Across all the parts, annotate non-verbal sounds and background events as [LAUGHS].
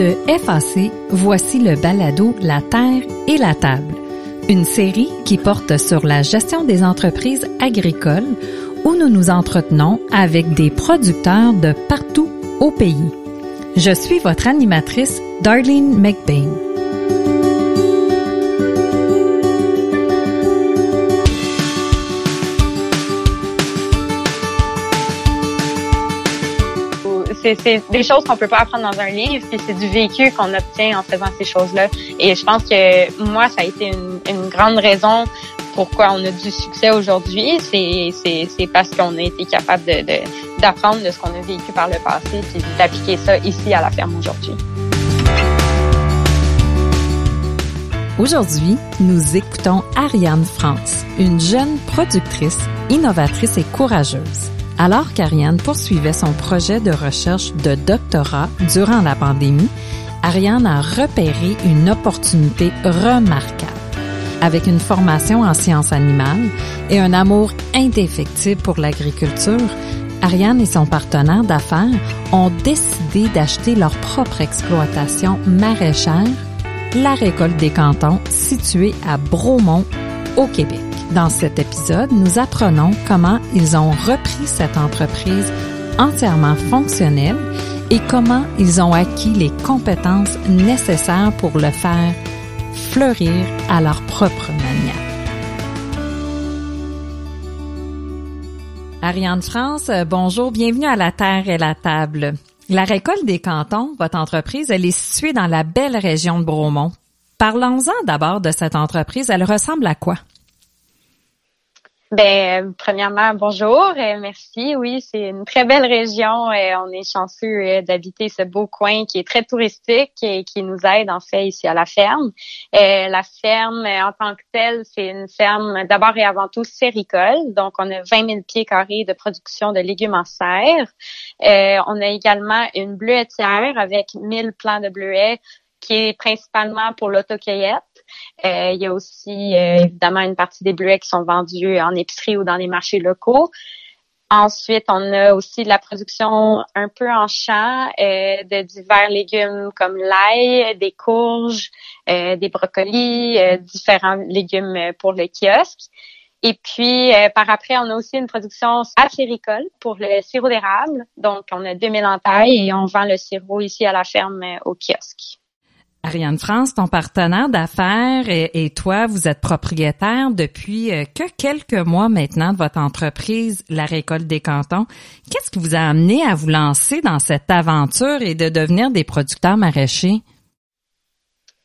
De FAC, voici le balado La Terre et la Table, une série qui porte sur la gestion des entreprises agricoles où nous nous entretenons avec des producteurs de partout au pays. Je suis votre animatrice, Darlene McBain. C'est des choses qu'on peut pas apprendre dans un livre, puis c'est du vécu qu'on obtient en faisant ces choses-là. Et je pense que moi, ça a été une, grande raison pourquoi on a du succès aujourd'hui. C'est parce qu'on a été capable d'apprendre de, de, de ce qu'on a vécu par le passé, puis d'appliquer ça ici à la ferme aujourd'hui. Aujourd'hui, nous écoutons Ariane France, une jeune productrice, innovatrice et courageuse. Alors qu'Ariane poursuivait son projet de recherche de doctorat durant la pandémie, Ariane a repéré une opportunité remarquable. Avec une formation en sciences animales et un amour indéfectible pour l'agriculture, Ariane et son partenaire d'affaires ont décidé d'acheter leur propre exploitation maraîchère, la récolte des cantons, située à Bromont, au Québec. Dans cet épisode, nous apprenons comment ils ont repris cette entreprise entièrement fonctionnelle et comment ils ont acquis les compétences nécessaires pour le faire fleurir à leur propre manière. Ariane France, bonjour, bienvenue à la Terre et la Table. La récolte des cantons, votre entreprise, elle est située dans la belle région de Bromont. Parlons-en d'abord de cette entreprise. Elle ressemble à quoi? Ben, premièrement, bonjour, et merci. Oui, c'est une très belle région. On est chanceux euh, d'habiter ce beau coin qui est très touristique et qui nous aide en fait ici à la ferme. Euh, la ferme, en tant que telle, c'est une ferme d'abord et avant tout séricole. Donc, on a 20 000 pieds carrés de production de légumes en serre. Euh, on a également une bleuetière avec 1000 plants de bleuets qui est principalement pour l'autocueillette. Euh, il y a aussi euh, évidemment une partie des bleuets qui sont vendus en épicerie ou dans les marchés locaux. Ensuite, on a aussi de la production un peu en champ euh, de divers légumes comme l'ail, des courges, des brocolis, différents légumes pour le kiosque. Et puis, par après, on a aussi une production acéricole pour le sirop d'érable. Donc, on a 2000 entailles et on vend le sirop ici à la ferme au kiosque. Ariane France, ton partenaire d'affaires et, toi, vous êtes propriétaire depuis euh, que quelques mois maintenant de votre entreprise, La Récolte des Cantons. Qu'est-ce qui vous a amené à vous lancer dans cette aventure et de devenir des producteurs maraîchers?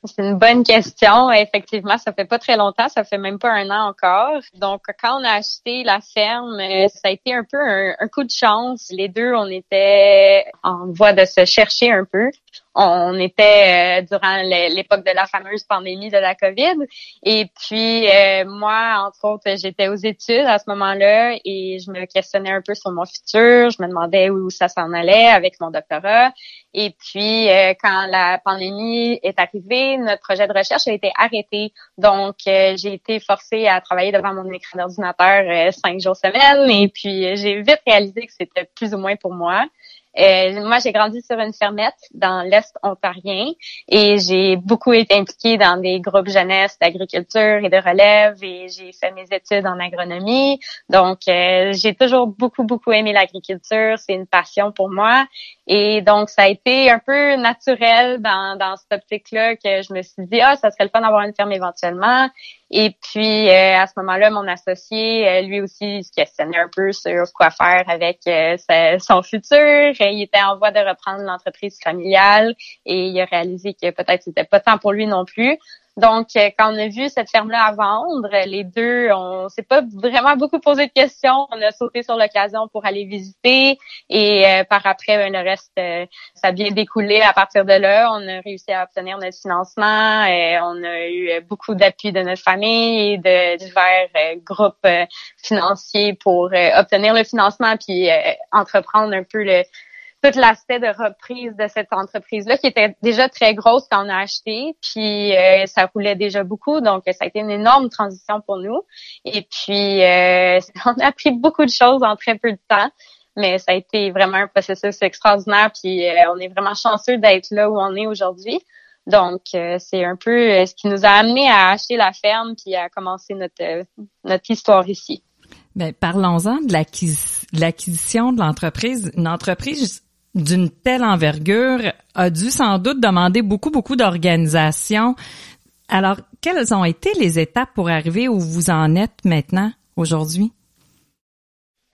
C'est une bonne question. Effectivement, ça fait pas très longtemps, ça fait même pas un an encore. Donc, quand on a acheté la ferme, euh, ça a été un peu un, un coup de chance. Les deux, on était en voie de se chercher un peu on était euh, durant l'époque de la fameuse pandémie de la COVID. Et puis, euh, moi, entre autres, j'étais aux études à ce moment-là et je me questionnais un peu sur mon futur. Je me demandais où ça s'en allait avec mon doctorat. Et puis, euh, quand la pandémie est arrivée, notre projet de recherche a été arrêté. Donc, j'ai été forcée à travailler devant mon écran d'ordinateur cinq jours semaine. Et puis, j'ai vite réalisé que c'était plus ou moins pour moi. Euh, moi, j'ai grandi sur une fermette dans l'Est ontarien et j'ai beaucoup été impliquée dans des groupes jeunesse d'agriculture et de relève et j'ai fait mes études en agronomie. Donc, euh, j'ai toujours beaucoup, beaucoup aimé l'agriculture. C'est une passion pour moi. Et donc, ça a été un peu naturel dans, dans cette optique-là que je me suis dit, ah, ça serait le fun d'avoir une ferme éventuellement. Et puis, euh, à ce moment-là, mon associé, euh, lui aussi, se questionnait un peu sur quoi faire avec euh, son futur. Il était en voie de reprendre l'entreprise familiale et il a réalisé que peut-être c'était pas temps pour lui non plus. Donc, euh, quand on a vu cette ferme-là à vendre, les deux, on s'est pas vraiment beaucoup posé de questions. On a sauté sur l'occasion pour aller visiter et euh, par après, ben, le reste, euh, ça a bien découlé à partir de là. On a réussi à obtenir notre financement. Et on a eu beaucoup d'appui de notre famille et de divers groupes financiers pour obtenir le financement puis entreprendre un peu le, tout l'aspect de reprise de cette entreprise-là qui était déjà très grosse quand on a acheté, puis euh, ça roulait déjà beaucoup, donc ça a été une énorme transition pour nous. Et puis euh, [LAUGHS] on a appris beaucoup de choses en très peu de temps. mais ça a été vraiment un processus extraordinaire. Puis on est vraiment chanceux d'être là où on est aujourd'hui. Donc, c'est un peu ce qui nous a amené à acheter la ferme puis à commencer notre notre histoire ici. Ben, parlons-en de l'acquisition de l'entreprise. Une entreprise d'une telle envergure a dû sans doute demander beaucoup, beaucoup d'organisation. Alors, quelles ont été les étapes pour arriver où vous en êtes maintenant, aujourd'hui?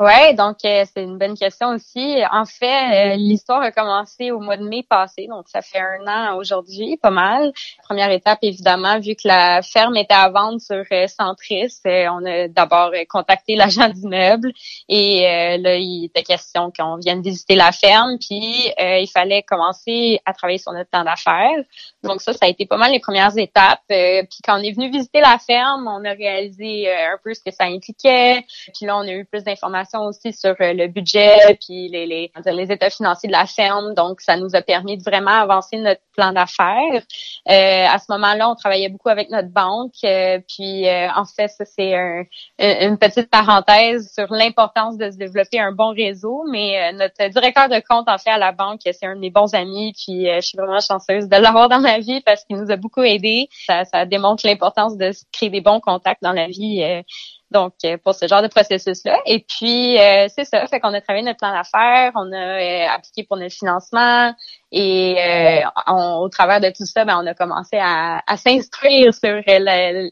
Ouais, donc euh, c'est une bonne question aussi. En fait, euh, l'histoire a commencé au mois de mai passé, donc ça fait un an aujourd'hui, pas mal. Première étape, évidemment, vu que la ferme était à vendre sur euh, Centris, on a d'abord contacté l'agent d'immeuble et là, il était question qu'on vienne visiter la ferme, puis il fallait commencer à travailler sur notre temps d'affaires. Donc ça, ça a été pas mal les premières étapes. puis quand on est venu visiter la ferme, on a réalisé un peu ce que ça impliquait. Puis là, on a eu plus d'informations aussi sur euh, le budget puis les, les, les états financiers de la ferme. Donc, ça nous a permis de vraiment avancer notre plan d'affaires. Euh, à ce moment-là, on travaillait beaucoup avec notre banque. Euh, puis, en fait, ça, c'est une petite parenthèse sur l'importance de se développer un bon réseau. Mais notre directeur de compte, en fait, à la banque, c'est un de mes bons amis. Puis, je suis vraiment chanceuse de l'avoir dans ma vie parce qu'il nous a beaucoup aidés. Ça, ça démontre l'importance de créer des bons contacts dans la vie donc, euh, pour ce genre de processus-là. Et puis, euh, c'est ça, fait qu'on a travaillé notre plan d'affaires, on a euh, appliqué pour notre financement et au travers de tout ça, ben, on a commencé à, à s'instruire sur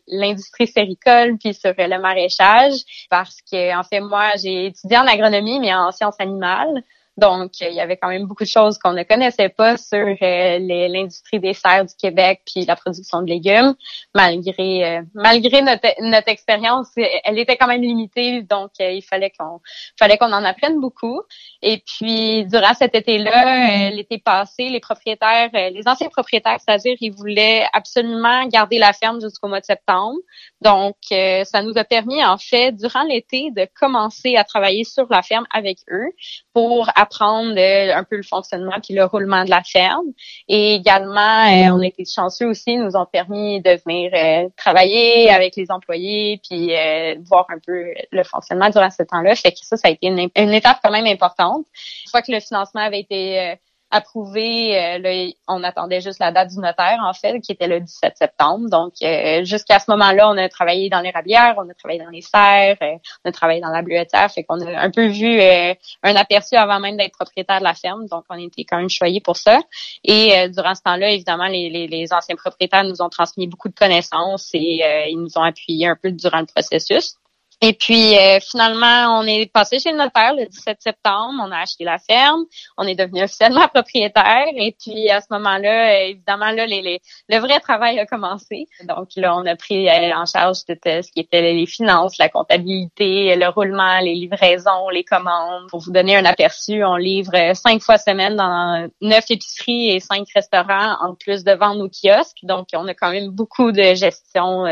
l'industrie séricole puis sur le maraîchage parce que, en fait, moi, j'ai étudié en agronomie, mais en sciences animales. Donc, il y avait quand même beaucoup de choses qu'on ne connaissait pas sur euh, l'industrie des serres du Québec puis la production de légumes, malgré euh, malgré notre, notre expérience, elle était quand même limitée. Donc, euh, il fallait qu'on fallait qu'on en apprenne beaucoup. Et puis, durant cet été-là, l'été passé, les propriétaires, les anciens propriétaires, c'est-à-dire, ils voulaient absolument garder la ferme jusqu'au mois de septembre. Donc, ça nous a permis, en fait, durant l'été, de commencer à travailler sur la ferme avec eux pour apprendre euh, un peu le fonctionnement puis le roulement de la ferme. Et également, euh, on a été chanceux aussi, nous ont permis de venir euh, travailler avec les employés puis voir un peu le fonctionnement durant ce temps-là. Fait que ça, ça a été une, une étape quand même importante. Une fois que le financement avait été approuvé. Euh, on attendait juste la date du notaire, en fait, qui était le 17 septembre. Donc, euh, jusqu'à ce moment-là, on a travaillé dans les rabières, on a travaillé dans les serres, euh, on a travaillé dans la bleuetière. Fait qu'on a un peu vu un aperçu avant même d'être propriétaire de la ferme. Donc, on était quand même choyés pour ça. Et durant ce temps-là, évidemment, les, les, les, anciens propriétaires nous ont transmis beaucoup de connaissances et ils nous ont appuyés un peu durant le processus. Et puis euh, finalement, on est passé chez le notaire le 17 septembre, on a acheté la ferme, on est devenu officiellement [LAUGHS] propriétaire. Et puis à ce moment-là, euh, évidemment, là, les, le vrai travail a commencé. Donc là, on a pris euh, en charge tout ce qui était les finances, la comptabilité, le roulement, les livraisons, les commandes. Pour vous donner un aperçu, on livre cinq fois semaine dans neuf épiceries et cinq restaurants, en plus de vendre nos kiosques. Donc on a quand même beaucoup de gestion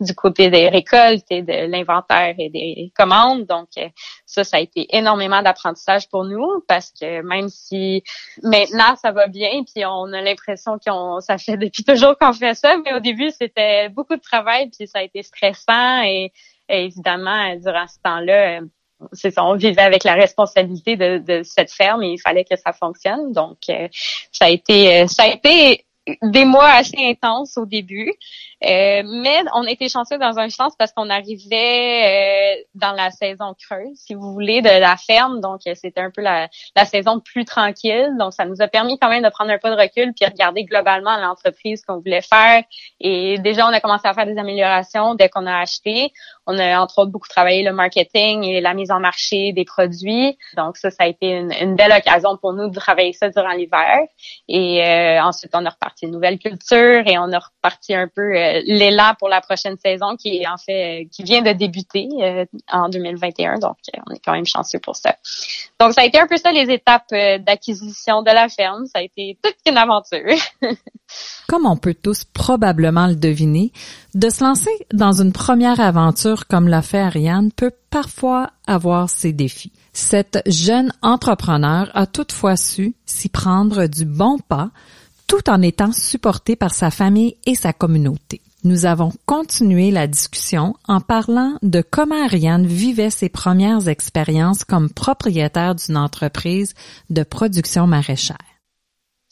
du côté des récoltes et de l'inventaire et des commandes. Donc, euh, ça, ça a été énormément d'apprentissage pour nous parce que même si maintenant ça va bien, puis on a l'impression qu'on ça fait depuis toujours qu'on fait ça, mais au début c'était beaucoup de travail, puis ça a été stressant et, évidemment durant ce temps-là c'est ça, on vivait avec la responsabilité de, cette ferme et il fallait que ça fonctionne. Donc, euh, ça a été, euh, ça a été des mois assez intenses au début. Euh, mais on était chanceux dans un sens parce qu'on arrivait euh, dans la saison creuse, si vous voulez, de la ferme. Donc, euh, c'était un peu la, la, saison plus tranquille. Donc, ça nous a permis quand même de prendre un peu de recul puis regarder globalement l'entreprise qu'on voulait faire. Et déjà, on a commencé à faire des améliorations dès qu'on a acheté. On a entre autres beaucoup travaillé le marketing et la mise en marché des produits. Donc, ça, ça a été une, une belle occasion pour nous de travailler ça durant l'hiver. Et ensuite, on a reparti une nouvelle culture et on a reparti un peu l'élan pour la prochaine saison qui est en fait qui vient de débuter euh, en 2021. Donc, euh, on est quand même chanceux pour ça. Donc, ça a été un peu ça les étapes euh, d'acquisition de la ferme. Ça a été toute une aventure. [LAUGHS] comme on peut tous probablement le deviner, de se lancer dans une première aventure comme l'a fait Ariane peut parfois avoir ses défis. Cette jeune entrepreneur a toutefois su s'y prendre du bon pas tout en étant supportée par sa famille et sa communauté. Nous avons continué la discussion en parlant de comment Ariane vivait ses premières expériences comme propriétaire d'une entreprise de production maraîchère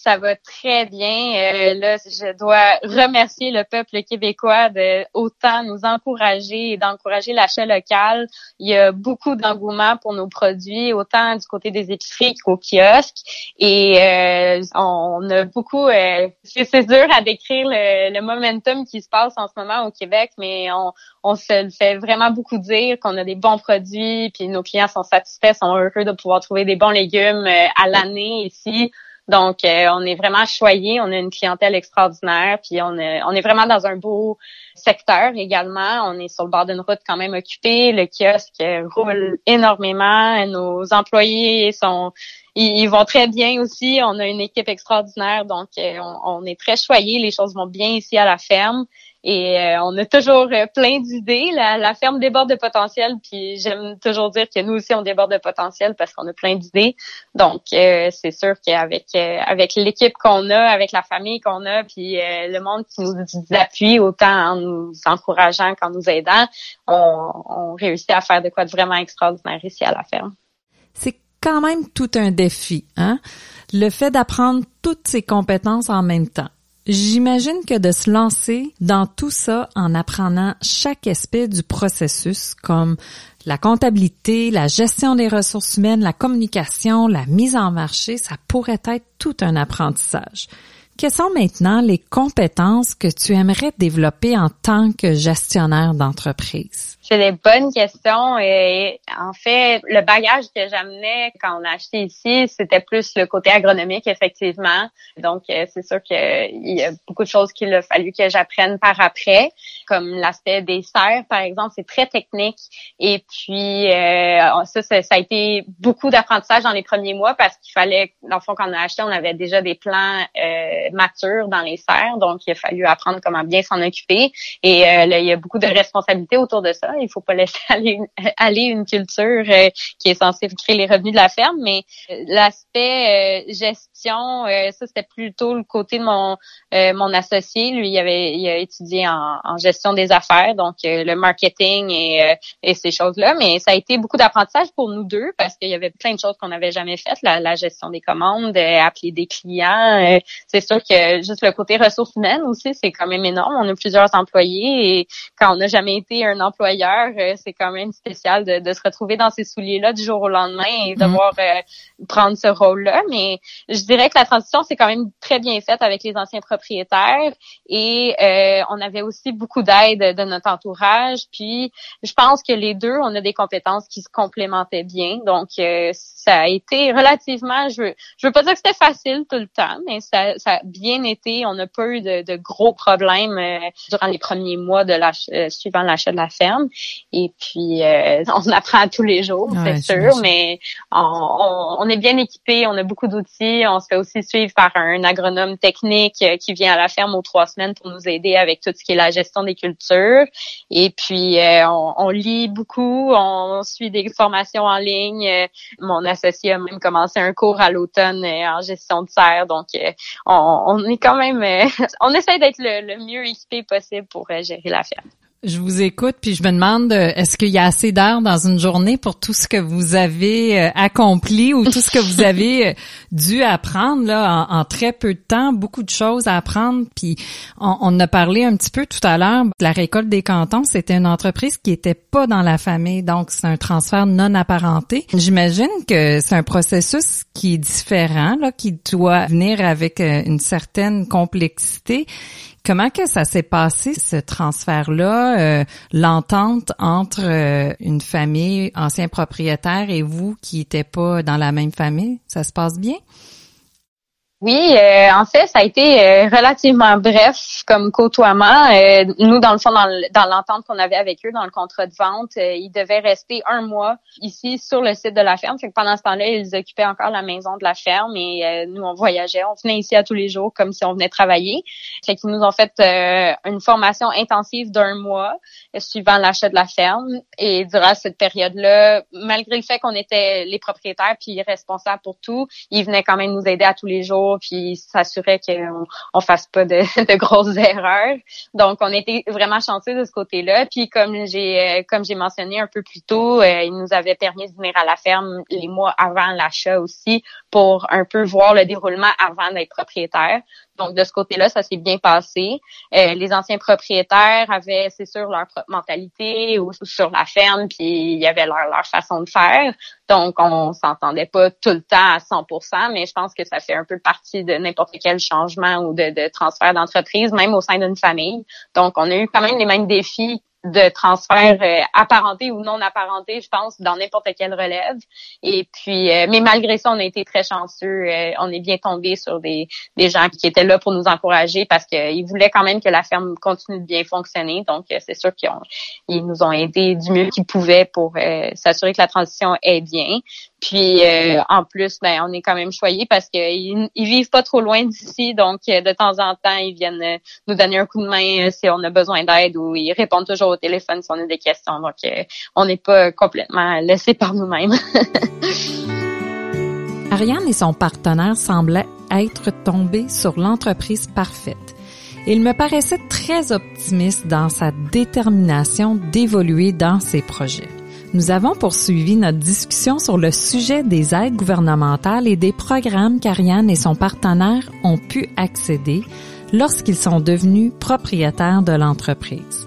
ça va très bien. Euh, là, je dois remercier le peuple québécois de autant nous encourager et d'encourager l'achat local. Il y a beaucoup d'engouement pour nos produits, autant du côté des épiceries qu'au kiosque. Et euh, on a beaucoup. Euh, c'est dur à décrire le, momentum qui se passe en ce moment au Québec, mais on, on se le fait vraiment beaucoup dire qu'on a des bons produits, puis nos clients sont satisfaits, sont heureux de pouvoir trouver des bons légumes à l'année ici. Donc, euh, on est vraiment choyé, on a une clientèle extraordinaire, puis on est, on est vraiment dans un beau secteur également. On est sur le bord d'une route quand même occupée. Le kiosque roule énormément. Nos employés sont ils, vont très bien aussi. On a une équipe extraordinaire, donc euh, on, on est très choyé. Les choses vont bien ici à la ferme. Et euh, on a toujours euh, plein d'idées. La, ferme déborde de potentiel, puis j'aime toujours dire que nous aussi on déborde de potentiel parce qu'on a plein d'idées. Donc euh, c'est sûr qu'avec avec l'équipe qu'on a, avec la famille qu'on a, puis le monde qui nous appuie autant en nous encourageant qu'en nous aidant, on, on réussit à faire de quoi de vraiment extraordinaire ici à la ferme. C'est quand même tout un défi, hein? Le fait d'apprendre toutes ces compétences en même temps J'imagine que de se lancer dans tout ça en apprenant chaque aspect du processus, comme la comptabilité, la gestion des ressources humaines, la communication, la mise en marché, ça pourrait être tout un apprentissage. Quelles sont maintenant les compétences que tu aimerais développer en tant que gestionnaire d'entreprise? C'est des bonnes questions et en fait, le bagage que j'amenais quand on a acheté ici, c'était plus le côté agronomique, effectivement. Donc, euh, c'est sûr qu'il y a beaucoup de choses qu'il a fallu que j'apprenne par après, comme l'aspect des serres, par exemple, c'est très technique. Et puis, euh, ça, ça, a été beaucoup d'apprentissage dans les premiers mois parce qu'il fallait, dans le fond, quand on a acheté, on avait déjà des plans euh, matures dans les serres, donc il a fallu apprendre comment bien s'en occuper. Et là, il y a beaucoup de responsabilités autour de ça il faut pas laisser [LAUGHS] aller une, aller une culture euh, qui est censée créer les revenus de la ferme, mais euh, l'aspect euh, gestion, ça c'était plutôt le côté de mon mon associé. Lui, il avait il a étudié en, en gestion des affaires, donc le marketing et, et ces choses-là. Mais ça a été beaucoup d'apprentissage pour nous deux parce qu'il y avait plein de choses qu'on n'avait jamais faites, la, la, gestion des commandes, appeler des clients. c'est sûr que juste le côté ressources humaines aussi, c'est quand même énorme. On a plusieurs employés et quand on n'a jamais été un employeur euh, c'est quand même spécial de, se retrouver dans ces souliers-là du jour au lendemain et mhm. devoir euh, prendre ce rôle-là. Mais je dirais que la transition, c'est quand même très bien faite avec les anciens propriétaires et euh, on avait aussi beaucoup d'aide de notre entourage. Puis, je pense que les deux, on a des compétences qui se complémentaient bien. Donc, ça a été relativement, je veux, je veux pas dire que c'était facile tout le temps, mais ça, ça a bien été. On n'a pas eu de, de gros problèmes durant les premiers mois de l'achat, suivant l'achat de la ferme. Et puis, euh, [LAUGHS] on apprend tous les jours, c'est sûr, mais on, on, est bien équipé, on a beaucoup d'outils. On se fait aussi suivre par un agronome technique euh, qui vient à la ferme aux trois semaines pour nous aider avec tout ce qui est la gestion des cultures. Et puis, euh, on, on, lit beaucoup, on suit des formations en ligne. Mon associé a même commencé un cours à l'automne en gestion de serre. Donc, on, on, est quand même, [LAUGHS] on essaie d'être le, le mieux équipé possible pour gérer la ferme. Je vous écoute, puis je me demande, euh, est-ce qu'il y a assez d'heures dans une journée pour tout ce que vous avez euh, accompli ou tout ce que vous avez euh, dû apprendre là en, très peu de temps, beaucoup de choses à apprendre. Puis on, a parlé un petit peu tout à l'heure. La récolte des cantons, c'était une entreprise qui était pas dans la famille, donc c'est un transfert non apparenté. J'imagine que c'est un processus qui est différent, là, qui doit venir avec une certaine complexité Comment que ça s'est passé, ce transfert-là, euh, l'entente entre euh, une famille, ancien propriétaire et vous qui n'étaient pas dans la même famille? Ça se passe bien? Oui, euh, en fait, ça a été euh, relativement bref comme côtoiement. Euh, nous, dans le fond, dans l'entente qu'on avait avec eux, dans le contrat de vente, ils devaient rester un mois ici sur le site de la ferme. Fait que pendant ce temps-là, ils occupaient encore la maison de la ferme et nous, on voyageait. On venait ici à tous les jours comme si on venait travailler. Fait qu'ils nous ont fait une formation intensive d'un mois suivant l'achat de la ferme. Et durant cette période-là, malgré le fait qu'on était les propriétaires puis responsables pour tout, ils venaient quand même nous aider à tous les jours puis s'assurer qu'on on fasse pas [LAUGHS] de, grosses erreurs. Donc, on était vraiment chanceux de ce côté-là. Puis, comme j'ai comme j'ai mentionné un peu plus tôt, il nous avait permis de venir à la ferme les mois avant l'achat aussi pour un peu voir le déroulement avant d'être propriétaire. Donc, de ce côté-là, ça s'est bien passé. Euh, les anciens propriétaires avaient, c'est sûr, leur propre mentalité ou, sur la ferme, puis il y avait leur, leur façon de faire. Donc, on s'entendait pas tout le temps à 100% mais je pense que ça fait un peu partie de n'importe quel changement ou de, de transfert d'entreprise, même au sein d'une famille. Donc, on a eu quand même les mêmes défis de transfert euh, apparenté ou non apparenté, je pense, dans n'importe quelle relève. Et puis, euh, mais malgré ça, on a été très chanceux. Euh, on est bien tombé sur des, des gens qui étaient là pour nous encourager parce qu'ils voulaient quand même que la ferme continue de bien fonctionner. Donc, c'est sûr qu'ils ils nous ont aidés du mieux qu'ils pouvaient pour s'assurer que la transition est bien. Puis euh, en plus, ben on est quand même choyés parce qu'ils ils vivent pas trop loin d'ici, donc euh, de temps en temps ils viennent euh, nous donner un coup de main si on a besoin d'aide ou ils répondent toujours au téléphone si on a des questions. Donc on n'est pas complètement laissés par nous-mêmes. [LAUGHS] Ariane et son partenaire semblaient être tombés sur l'entreprise parfaite. Il me paraissait très optimiste dans sa détermination d'évoluer dans ses projets. Nous avons poursuivi notre discussion sur le sujet des aides gouvernementales et des programmes qu'Ariane et son partenaire ont pu accéder lorsqu'ils sont devenus propriétaires de l'entreprise.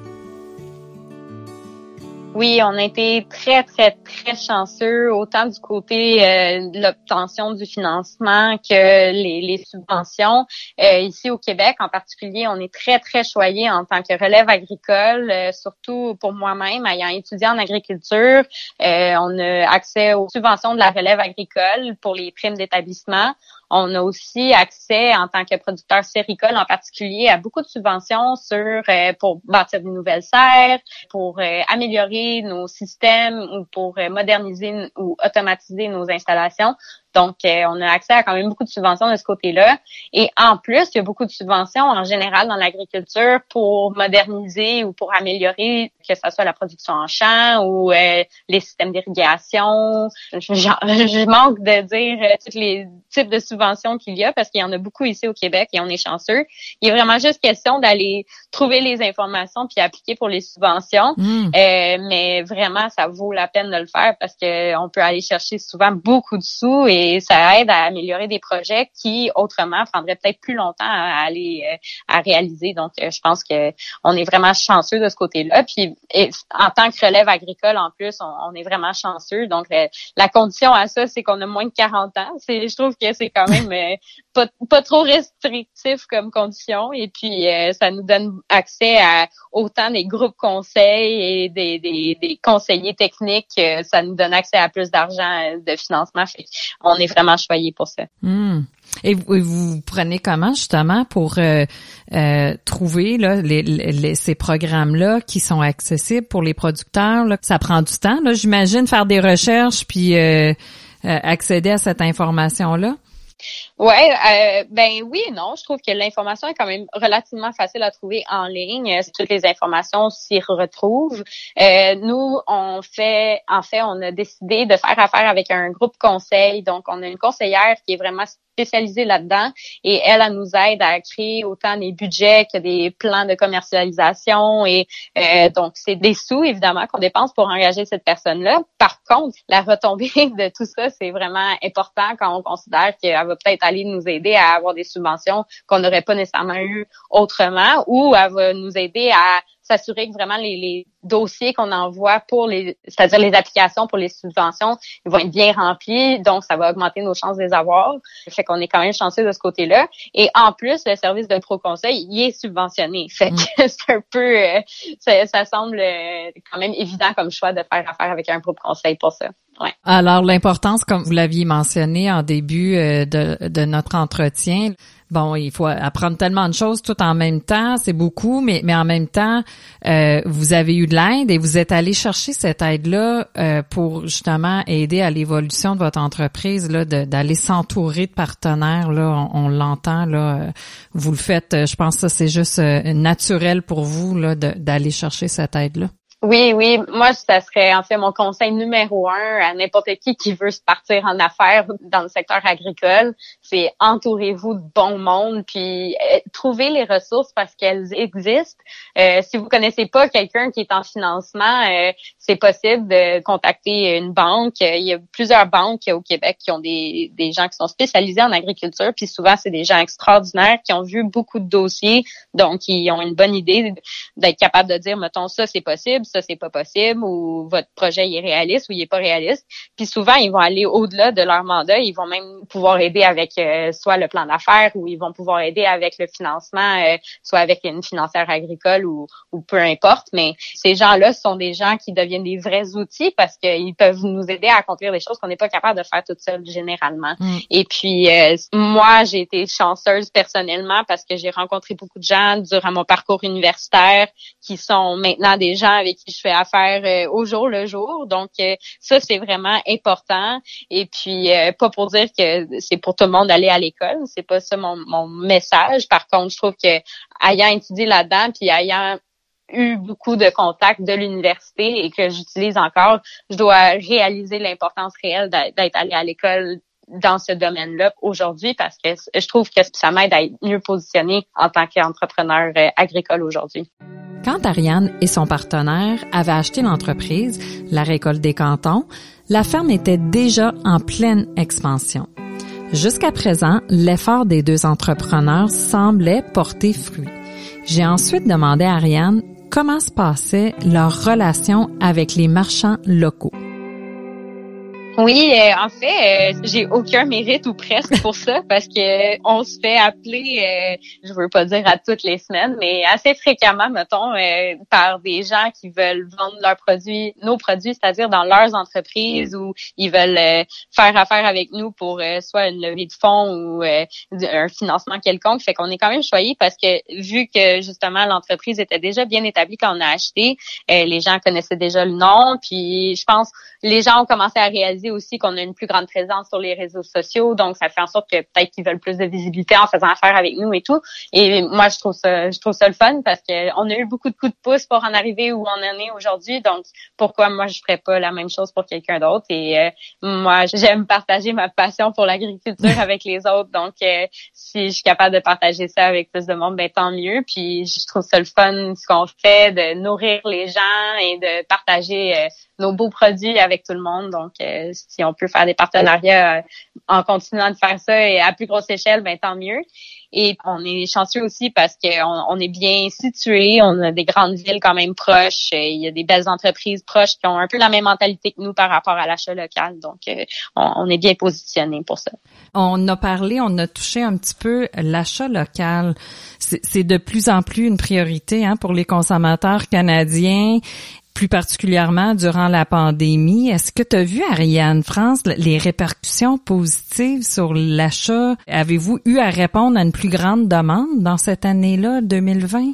Oui, on a été très, très, très chanceux, autant du côté euh, de l'obtention du financement que les, subventions. Euh, ici au Québec, en particulier, on est très, très choyé en tant que relève agricole, euh, surtout pour moi-même, ayant étudié en agriculture. on a accès aux subventions de la relève agricole pour les primes d'établissement. On a aussi accès en tant que producteur séricole en particulier à beaucoup de subventions sur euh, pour bâtir de nouvelles serres, pour euh, améliorer nos systèmes ou pour euh, moderniser ou automatiser nos installations. Donc, euh, on a accès à quand même beaucoup de subventions de ce côté-là. Et en plus, il y a beaucoup de subventions en général dans l'agriculture pour moderniser ou pour améliorer, que ce soit la production en champ ou euh, les systèmes d'irrigation. Je, je, manque de dire euh, tous les types de subventions qu'il y a parce qu'il y en a beaucoup ici au Québec et on est chanceux. Il est vraiment juste question d'aller trouver les informations puis appliquer pour les subventions. Mm. mais vraiment, ça vaut la peine de le faire parce qu'on peut aller chercher souvent beaucoup de sous et et ça aide à améliorer des projets qui autrement prendraient peut-être plus longtemps à aller euh, à réaliser. Donc, euh, je pense que on est vraiment chanceux de ce côté-là. Puis, en tant que relève agricole, en plus, on, est vraiment chanceux. Donc, euh, la condition à ça, c'est qu'on a moins de 40 ans. C'est, je trouve que c'est quand même pas, pas trop restrictif comme condition. Et puis, ça nous donne accès à autant des groupes conseils et des, des, des conseillers techniques. ça nous donne accès à plus d'argent de financement. Est vraiment choyé pour ça. Hmm. Et vous, vous, prenez comment justement pour euh, euh, trouver là, les, ces programmes-là qui sont accessibles pour les producteurs? Là? Ça prend du temps, j'imagine, faire des recherches puis euh, accéder à cette information-là? Ouais, euh, ben oui et non. Je trouve que l'information est quand même relativement facile à trouver en ligne. Toutes les informations s'y retrouvent. Euh, nous, on fait, en fait, on a décidé de faire affaire avec un groupe conseil. Donc, on a une conseillère qui est vraiment spécialisée là-dedans et elle, elle nous aide à créer autant des budgets que des plans de commercialisation et euh, donc c'est des sous évidemment qu'on dépense pour engager cette personne-là. Par contre, la retombée [LAUGHS] de tout ça, c'est vraiment important quand on considère qu'elle va peut-être aller nous aider à avoir des subventions qu'on n'aurait pas nécessairement eu autrement ou elle va nous aider à s'assurer que vraiment les, dossiers qu'on envoie pour les, c'est-à-dire les applications pour les subventions, vont être bien remplis, donc ça va augmenter nos chances de les avoir. Fait qu'on est quand même chanceux de ce côté-là. Et en plus, le service de pro conseil, il est subventionné. Fait que mm. [LAUGHS] c'est un peu, euh, ça, semble euh, quand même évident comme choix de faire affaire avec un pro conseil pour ça. Ouais. Alors l'importance, comme vous l'aviez mentionné en début euh, de, de notre entretien, bon, il faut apprendre tellement de choses tout en même temps, c'est beaucoup, mais, mais en même temps, euh, vous avez eu de l'aide et vous êtes allé chercher cette aide-là euh, pour justement aider à l'évolution de votre entreprise, là, d'aller s'entourer de partenaires. Là, on, l'entend, là, euh, vous le faites. Je pense que c'est juste naturel pour vous là d'aller chercher cette aide-là. Oui, oui. Moi, ça serait en fait mon conseil numéro un à n'importe qui qui veut se partir en affaires dans le secteur agricole. C'est entourez-vous de bon monde, puis euh, trouvez les ressources parce qu'elles existent. Euh, si vous connaissez pas quelqu'un qui est en financement, euh, c'est possible de contacter une banque. Il y a plusieurs banques au Québec qui ont des, des gens qui sont spécialisés en agriculture, puis souvent c'est des gens extraordinaires qui ont vu beaucoup de dossiers, donc ils ont une bonne idée d'être capable de dire, mettons, ça c'est possible, ça c'est pas possible, ou votre projet est réaliste ou il est pas réaliste. Puis souvent ils vont aller au-delà de leur mandat, ils vont même pouvoir aider avec euh, soit le plan d'affaires ou ils vont pouvoir aider avec le financement, euh, soit avec une financière agricole ou, ou peu importe. Mais ces gens-là sont des gens qui deviennent des vrais outils parce qu'ils peuvent nous aider à accomplir des choses qu'on n'est pas capable de faire toute seule généralement. Mm. Et puis euh, moi, j'ai été chanceuse personnellement parce que j'ai rencontré beaucoup de gens durant mon parcours universitaire qui sont maintenant des gens avec qui je fais affaire euh, au jour le jour. Donc euh, ça, c'est vraiment important. Et puis pas pour dire que c'est pour tout le monde d'aller à l'école, c'est pas ça mon, mon message. Par contre, je trouve que ayant étudié là-dedans, puis ayant eu beaucoup de contacts de l'université et que j'utilise encore, je dois réaliser l'importance réelle d'être allé à l'école dans ce domaine-là aujourd'hui parce que je trouve que ça m'aide à être mieux positionné en tant qu'entrepreneur euh, agricole aujourd'hui. Quand Ariane et son partenaire avaient acheté l'entreprise, la récolte des cantons, la ferme était déjà en pleine expansion. Jusqu'à présent, l'effort des deux entrepreneurs semblait porter fruit. J'ai ensuite demandé à Ariane comment se passait leur relation avec les marchands locaux. Oui, euh, en fait, euh, j'ai aucun mérite ou presque pour ça parce que on se fait appeler, euh, je veux pas dire à toutes les semaines, mais assez fréquemment, mettons, par des gens qui veulent vendre leurs produits, nos produits, c'est-à-dire dans leurs entreprises ou ils veulent faire affaire avec nous pour soit une levée de fonds ou un financement quelconque. Fait qu'on est quand même choyé parce que vu que justement l'entreprise était déjà bien établie quand on a acheté, les gens connaissaient déjà le nom, puis je pense les gens ont commencé à réaliser aussi qu'on a une plus grande présence sur les réseaux sociaux, donc ça fait en sorte que peut-être qu'ils veulent plus de visibilité en faisant affaire avec nous et tout. Et moi, je trouve ça, je trouve ça le fun parce qu'on a eu beaucoup de coups de pouce pour en arriver où on en est aujourd'hui. Donc, pourquoi moi je ferais pas la même chose pour quelqu'un d'autre? Et euh, moi, j'aime partager ma passion pour l'agriculture [LAUGHS] avec les autres. Donc, euh, si je suis capable de partager ça avec plus de monde, ben tant mieux. Puis, je trouve ça le fun ce qu'on fait de nourrir les gens et de partager euh, nos beaux produits avec tout le monde. Donc, euh, si on peut faire des partenariats euh, en continuant de faire ça et à plus grosse échelle, ben tant mieux. Et on est chanceux aussi parce qu'on on est bien situé, on a des grandes villes quand même proches, il y a des belles entreprises proches qui ont un peu la même mentalité que nous par rapport à l'achat local. Donc, euh, on, est bien positionné pour ça. On a parlé, on a touché un petit peu l'achat local. C'est de plus en plus une priorité hein, pour les consommateurs canadiens plus particulièrement durant la pandémie. Est-ce que tu as vu, Ariane France, les répercussions positives sur l'achat? Avez-vous eu à répondre à une plus grande demande dans cette année-là, 2020?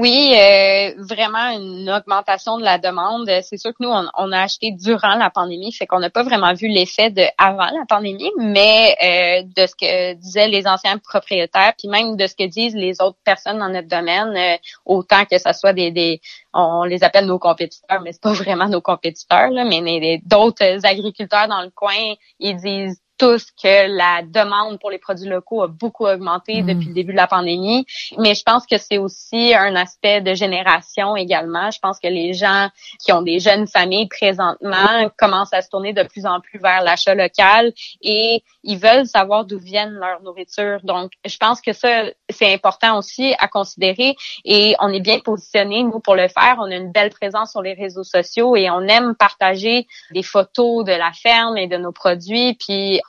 Oui, euh, vraiment une augmentation de la demande. C'est sûr que nous, on, a acheté durant la pandémie, fait qu'on n'a pas vraiment vu l'effet de avant la pandémie, mais euh, de ce que disaient les anciens propriétaires, puis même de ce que disent les autres personnes dans notre domaine, euh, autant que ce soit des, des, on les appelle nos compétiteurs, mais c'est pas [LAUGHS] vraiment nos compétiteurs, là, mais d'autres agriculteurs dans le coin, ils disent tous que la demande pour les produits locaux a beaucoup augmenté mm. depuis le début de la pandémie. Mais je pense que c'est aussi un aspect de génération également. Je pense que les gens qui ont des jeunes familles présentement commencent à se tourner de plus en plus vers l'achat local et ils veulent savoir d'où viennent leur nourriture. Donc, je pense que ça, c'est important aussi à considérer et on est bien positionné, nous, pour le faire. On a une belle présence sur les réseaux sociaux et on aime partager des photos de la ferme et de nos produits. Puis,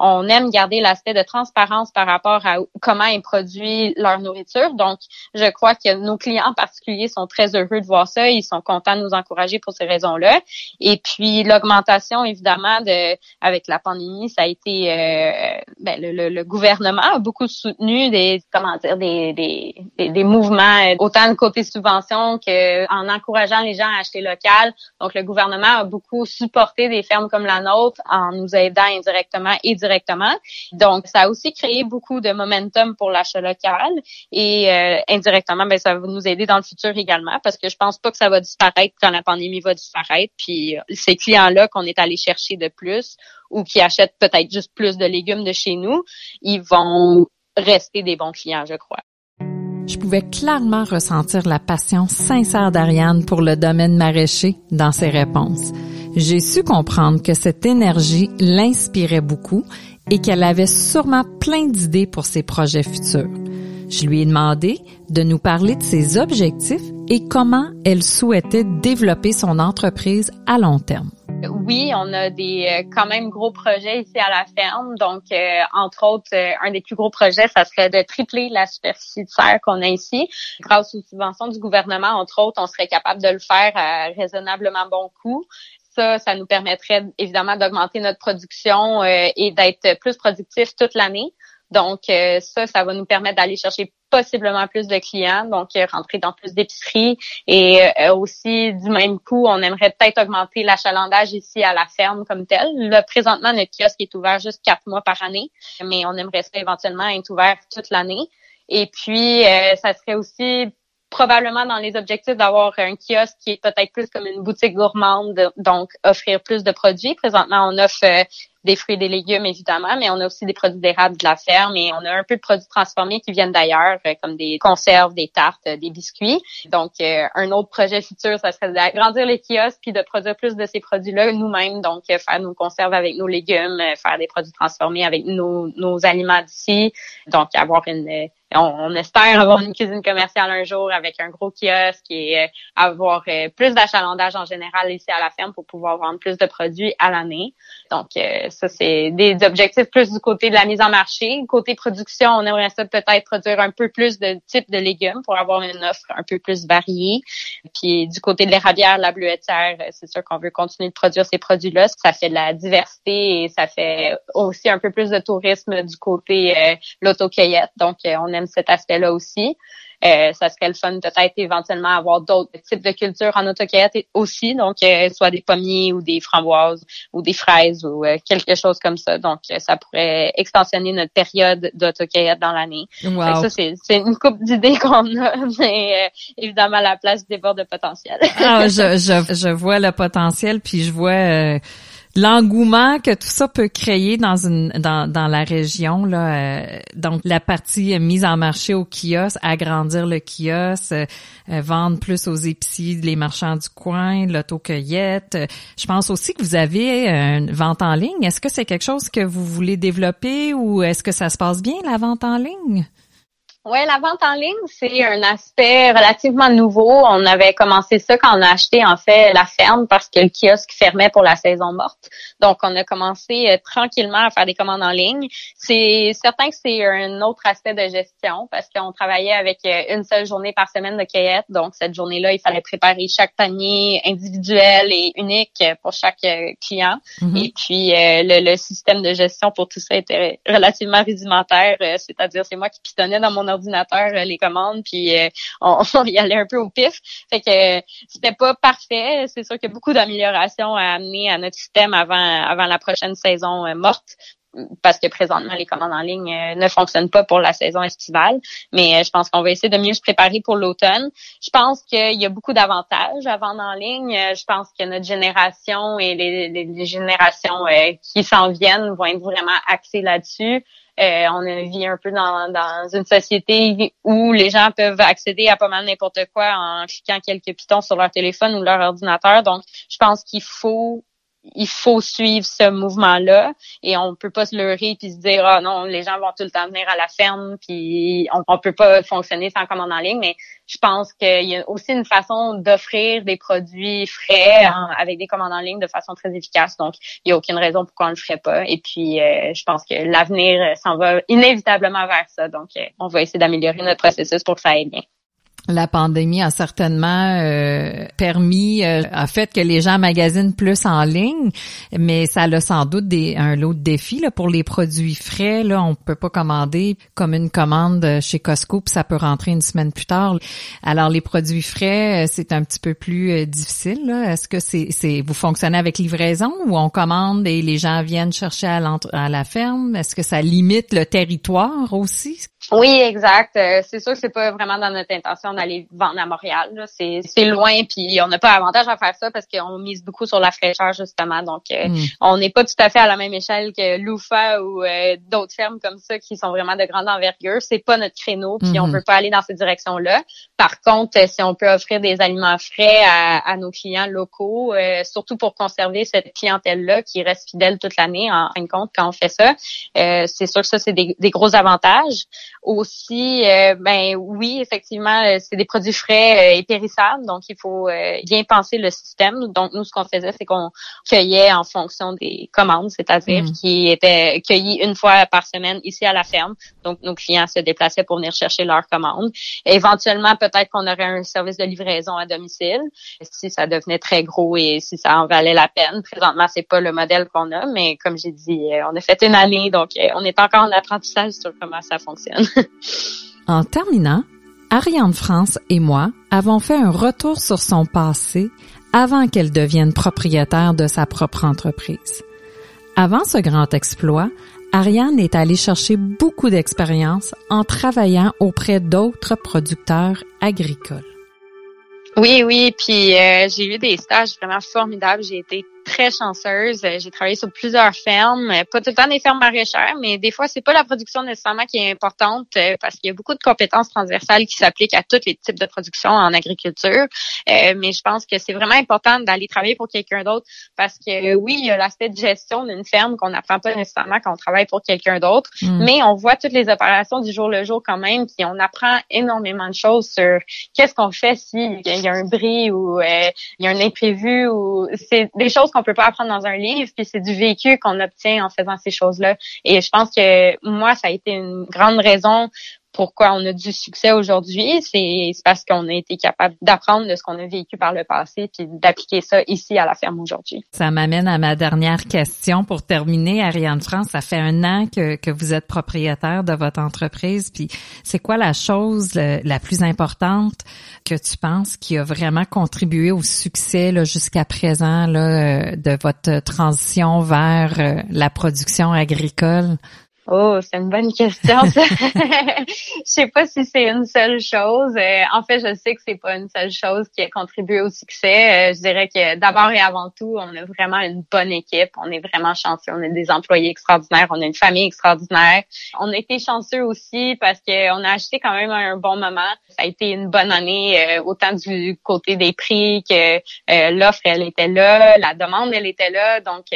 on aime garder l'aspect de transparence par rapport à comment ils produisent leur nourriture. Donc, je crois que nos clients en particulier sont très heureux de voir ça. Ils sont contents de nous encourager pour ces raisons-là. Et puis, l'augmentation, évidemment, de avec la pandémie, ça a été euh, ben, le, gouvernement a beaucoup soutenu des comment dire des, des, des, mouvements autant de côté subvention que en encourageant les gens à acheter local. Donc, le gouvernement a beaucoup supporté des fermes comme la nôtre en nous aidant indirectement et directement Donc, ça a aussi créé beaucoup de momentum pour l'achat local et euh, indirectement, ben, ça va nous aider dans le futur également parce que je pense pas que ça va disparaître quand la pandémie va disparaître. Puis euh, ces clients-là qu'on est allé chercher de plus ou qui achètent peut-être juste plus de légumes de chez nous, ils vont rester des bons clients, je crois. Je pouvais clairement ressentir la passion sincère d'Ariane pour le domaine maraîcher dans ses réponses. J'ai su comprendre que cette énergie l'inspirait beaucoup et qu'elle avait sûrement plein d'idées pour ses projets futurs. Je lui ai demandé de nous parler de ses objectifs et comment elle souhaitait développer son entreprise à long terme oui, on a des euh, quand même gros projets ici à la ferme. Donc, euh, entre autres, euh, un des plus gros projets, ça serait de tripler la superficie de serre qu'on a ici. Grâce aux subventions du gouvernement, entre autres, on serait capable de le faire à raisonnablement bon coût. Ça, ça nous permettrait évidemment d'augmenter notre production et d'être plus productif toute l'année. Donc, ça, ça va nous permettre d'aller chercher possiblement plus de clients, donc euh, rentrer dans plus d'épiceries et euh, aussi du même coup, on aimerait peut-être augmenter l'achalandage ici à la ferme comme tel. Là, présentement, notre kiosque est ouvert juste quatre mois par année, mais on aimerait ça éventuellement être ouvert toute l'année. Et puis, euh, ça serait aussi probablement dans les objectifs d'avoir un kiosque qui est peut-être plus comme une boutique gourmande, donc offrir plus de produits. Présentement, on offre des fruits et des légumes, évidemment, mais on a aussi des produits d'érables de la ferme et on a un peu de produits transformés qui viennent d'ailleurs, euh, comme des conserves, des tartes, euh, des biscuits. Donc, euh, un autre projet futur, ça serait d'agrandir les kiosques puis de produire plus de ces produits-là nous-mêmes. Donc, faire nos conserves avec nos légumes, faire des produits transformés avec nos, nos aliments d'ici. Donc, avoir une on, espère avoir une cuisine commerciale un jour avec un gros kiosque et avoir plus d'achalandage en général ici à la ferme pour pouvoir vendre plus de produits à l'année. Donc, ça, c'est des objectifs plus du côté de la mise en marché. Côté production, on aimerait ça peut-être produire un peu plus de types de légumes pour avoir une offre un peu plus variée. Puis du côté de l'érablière, la bleuetière, c'est sûr qu'on veut continuer de produire ces produits-là. Ça fait de la diversité et ça fait aussi un peu plus de tourisme du côté euh, l'autocueillette. Donc, euh, on aime cet aspect-là aussi. Euh, ça serait le fun peut-être éventuellement avoir d'autres types de cultures en autocueillette aussi, donc euh, soit des pommiers ou des framboises ou des fraises ou euh, quelque chose comme ça. Donc ça pourrait extensionner notre période d'autocueillette dans l'année. Ça c'est une coupe d'idées [LAUGHS] qu'on a, mais évidemment la place déborde de potentiel. ah, je, je, je vois le potentiel, puis je vois l'engouement que tout ça peut créer dans une dans, dans la région là euh, donc la partie mise en marché au kiosque agrandir le kiosque euh, vendre plus aux épiciers les marchands du coin l'autocueillette. Je pense aussi que vous avez une vente en ligne. Est-ce que c'est quelque chose que vous voulez développer ou est-ce que ça se passe bien la vente en ligne? Oui, la vente en ligne, c'est un aspect relativement nouveau. On avait commencé ça quand on a acheté en fait la ferme parce que le kiosque fermait pour la saison morte. Donc, on a commencé euh, tranquillement à faire des commandes en ligne. C'est certain que c'est un autre aspect de gestion parce qu'on travaillait avec euh, une seule journée par semaine de cueillette. Donc, cette journée-là, il fallait préparer chaque panier individuel et unique pour chaque euh, client. Mm-hmm. Et puis, le, le, système de gestion pour tout ça était relativement rudimentaire. C'est-à-dire, c'est moi qui pitonnais dans mon ordinateur euh, les commandes, puis euh, [LAUGHS] on, y allait un peu au pif. Fait que c'était pas parfait. C'est sûr qu'il y a beaucoup d'améliorations à amener à notre système avant avant la prochaine saison euh, morte parce que présentement les commandes en ligne ne fonctionnent pas pour la saison estivale, mais je pense qu'on va essayer de mieux se préparer pour l'automne. Je pense qu'il y a beaucoup d'avantages à vendre en ligne. Je pense que notre génération et les, générations qui s'en viennent vont être vraiment axées là-dessus. Euh, on vit un peu dans, dans, une société où les gens peuvent accéder à pas mal n'importe quoi en cliquant quelques pitons sur leur téléphone ou leur ordinateur. Donc, je pense qu'il faut il faut suivre ce mouvement-là et on peut pas se leurrer puis se dire ah non les gens vont tout le temps venir à la ferme puis on, on peut pas fonctionner sans commande en ligne. Mais je pense qu'il y a aussi une façon d'offrir des produits frais avec des commandes en ligne de façon très efficace. Donc il y a aucune raison pourquoi on le ferait pas. Et puis euh, je pense que l'avenir s'en va inévitablement vers ça. Donc euh, on va essayer d'améliorer notre processus pour que ça aille bien. La pandémie a certainement euh, permis, euh, a fait que les gens magasinent plus en ligne, mais ça a sans doute des, un lot de défis là, pour les produits frais. Là, on peut pas commander comme une commande chez Costco, puis ça peut rentrer une semaine plus tard. Alors les produits frais, euh, c'est un petit peu plus difficile. Est-ce que c'est, c'est vous fonctionnez avec livraison ou on commande et les gens viennent chercher à, à la ferme? Est-ce que ça limite le territoire aussi? Oui, exact. Euh, c'est sûr que c'est pas vraiment dans notre intention d'aller vendre à Montréal. C'est, c'est loin, puis on n'a pas avantage à faire ça parce qu'on mise beaucoup sur la fraîcheur justement. Donc, euh, hmm. on n'est pas tout à fait à la même échelle que Loufa ou euh, d'autres fermes comme ça qui sont vraiment de grande envergure. C'est pas notre créneau, puis on hmm. veut pas aller dans cette direction-là. Par contre, si on peut offrir des aliments frais à, à nos clients locaux, surtout pour conserver cette clientèle-là qui reste fidèle toute l'année en fin de compte quand on fait ça, c'est sûr que ça c'est des, des gros avantages. Aussi, euh, ben oui, effectivement, euh, c'est des produits frais euh, et périssables, donc il faut bien penser le système. Donc nous, ce qu'on faisait, c'est qu'on cueillait en fonction des commandes, c'est-à-dire mm. qui étaient cueillis une fois par semaine ici à la ferme. Donc nos clients se déplaçaient pour venir chercher leurs commandes. éventuellement, peut-être qu'on aurait un service de livraison à domicile si ça devenait très gros et si ça en valait la peine. Présentement, c'est pas le modèle qu'on a, mais comme j'ai dit, on a fait une année, donc on est encore en apprentissage sur comment ça fonctionne. En terminant, Ariane France et moi avons fait un retour sur son passé avant qu'elle devienne propriétaire de sa propre entreprise. Avant ce grand exploit, Ariane est allée chercher beaucoup d'expérience en travaillant auprès d'autres producteurs agricoles. Oui, oui, puis euh, j'ai eu des stages vraiment formidables. J'ai été très chanceuse. Euh, j'ai travaillé sur plusieurs fermes, euh, pas tout le temps des fermes maraîchères, mais des fois, c'est pas la production nécessairement qui est importante euh, parce qu'il y a beaucoup de compétences transversales qui s'appliquent à tous les types de production en agriculture. mais je pense que c'est vraiment important d'aller travailler pour quelqu'un d'autre parce que oui, il y a l'aspect de gestion d'une ferme qu'on n'apprend pas nécessairement quand on travaille pour quelqu'un d'autre, mm. mais on voit toutes les opérations du jour le jour quand même, puis on apprend énormément de choses sur qu'est-ce qu'on fait s'il y a un bris ou il y a un imprévu ou c'est des choses qu'on peut pas apprendre dans un livre, puis c'est du vécu qu'on obtient en faisant ces choses-là. Et je pense que moi, ça a été une grande raison pourquoi on a du succès aujourd'hui, c'est parce qu'on a été capable d'apprendre de ce qu'on a vécu par le passé puis d'appliquer ça ici à la ferme aujourd'hui. Ça m'amène à ma dernière question pour terminer. Ariane France, ça fait un an que, vous êtes propriétaire de votre entreprise. Puis c'est quoi la chose la plus importante que tu penses qui a vraiment contribué au succès jusqu'à présent là, euh, de votre transition vers euh, la production agricole? Oh, c'est une bonne question. [LAUGHS] je sais pas si c'est une seule chose. Euh, en fait, je sais que c'est pas une seule chose qui a contribué au succès. Euh, je dirais que d'abord et avant tout, on a vraiment une bonne équipe. On est vraiment chanceux. On a des employés extraordinaires. On a une famille extraordinaire. On a été chanceux aussi parce qu'on a acheté quand même un bon moment. Ça a été une bonne année, euh, autant du côté des prix que l'offre, elle était là, la demande, elle était là. Donc,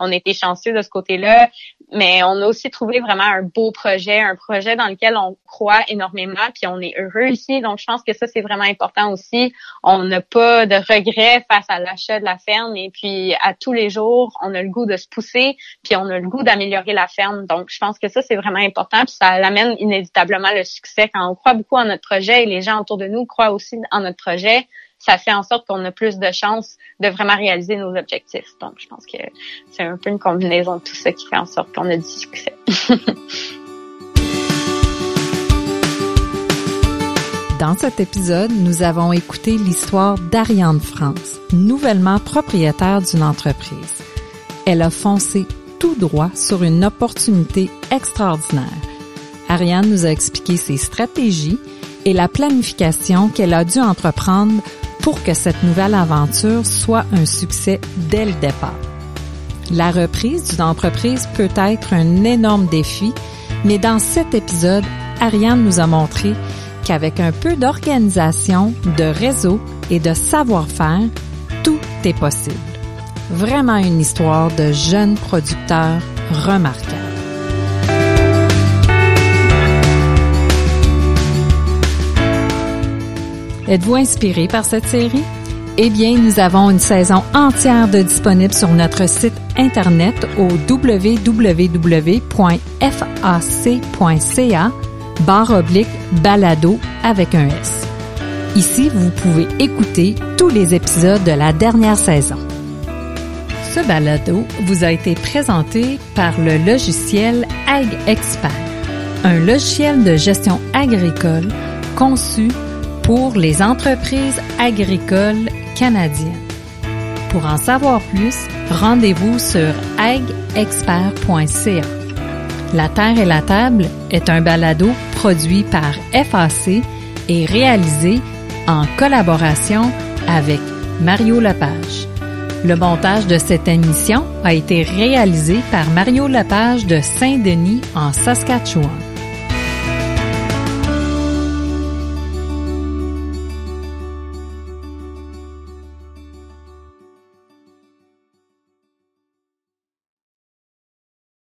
on été chanceux de ce côté-là. Mais on a aussi trouvé vraiment un beau projet, un projet dans lequel on croit énormément, puis on est heureux ici. Donc, je pense que ça, c'est vraiment important aussi. On n'a pas de regrets face à l'achat de la ferme et puis à tous les jours, on a le goût de se pousser, puis on a le goût d'améliorer la ferme. Donc, je pense que ça, c'est vraiment important, puis ça amène inévitablement le succès. Quand on croit beaucoup en notre projet et les gens autour de nous croient aussi en notre projet, ça fait en sorte qu'on a plus de chances de vraiment réaliser nos objectifs. Donc, je pense que c'est un peu une combinaison de tout ça qui fait en sorte qu'on a du succès. [LAUGHS] Dans cet épisode, nous avons écouté l'histoire d'Ariane France, nouvellement propriétaire d'une entreprise. Elle a foncé tout droit sur une opportunité extraordinaire. Ariane nous a expliqué ses stratégies et la planification qu'elle a dû entreprendre pour que cette nouvelle aventure soit un succès dès le départ. La reprise d'une entreprise peut être un énorme défi, mais dans cet épisode, Ariane nous a montré qu'avec un peu d'organisation, de réseau et de savoir-faire, tout est possible. Vraiment une histoire de jeunes producteurs remarquables. Êtes-vous inspiré par cette série? Eh bien, nous avons une saison entière de disponible sur notre site internet au www.fac.ca barre oblique balado avec un S. Ici, vous pouvez écouter tous les épisodes de la dernière saison. Ce balado vous a été présenté par le logiciel Ag Expert, un logiciel de gestion agricole conçu pour les entreprises agricoles canadiennes. Pour en savoir plus, rendez-vous sur agexpert.ca. La Terre et la Table est un balado produit par FAC et réalisé en collaboration avec Mario Lepage. Le montage de cette émission a été réalisé par Mario Lepage de Saint-Denis en Saskatchewan.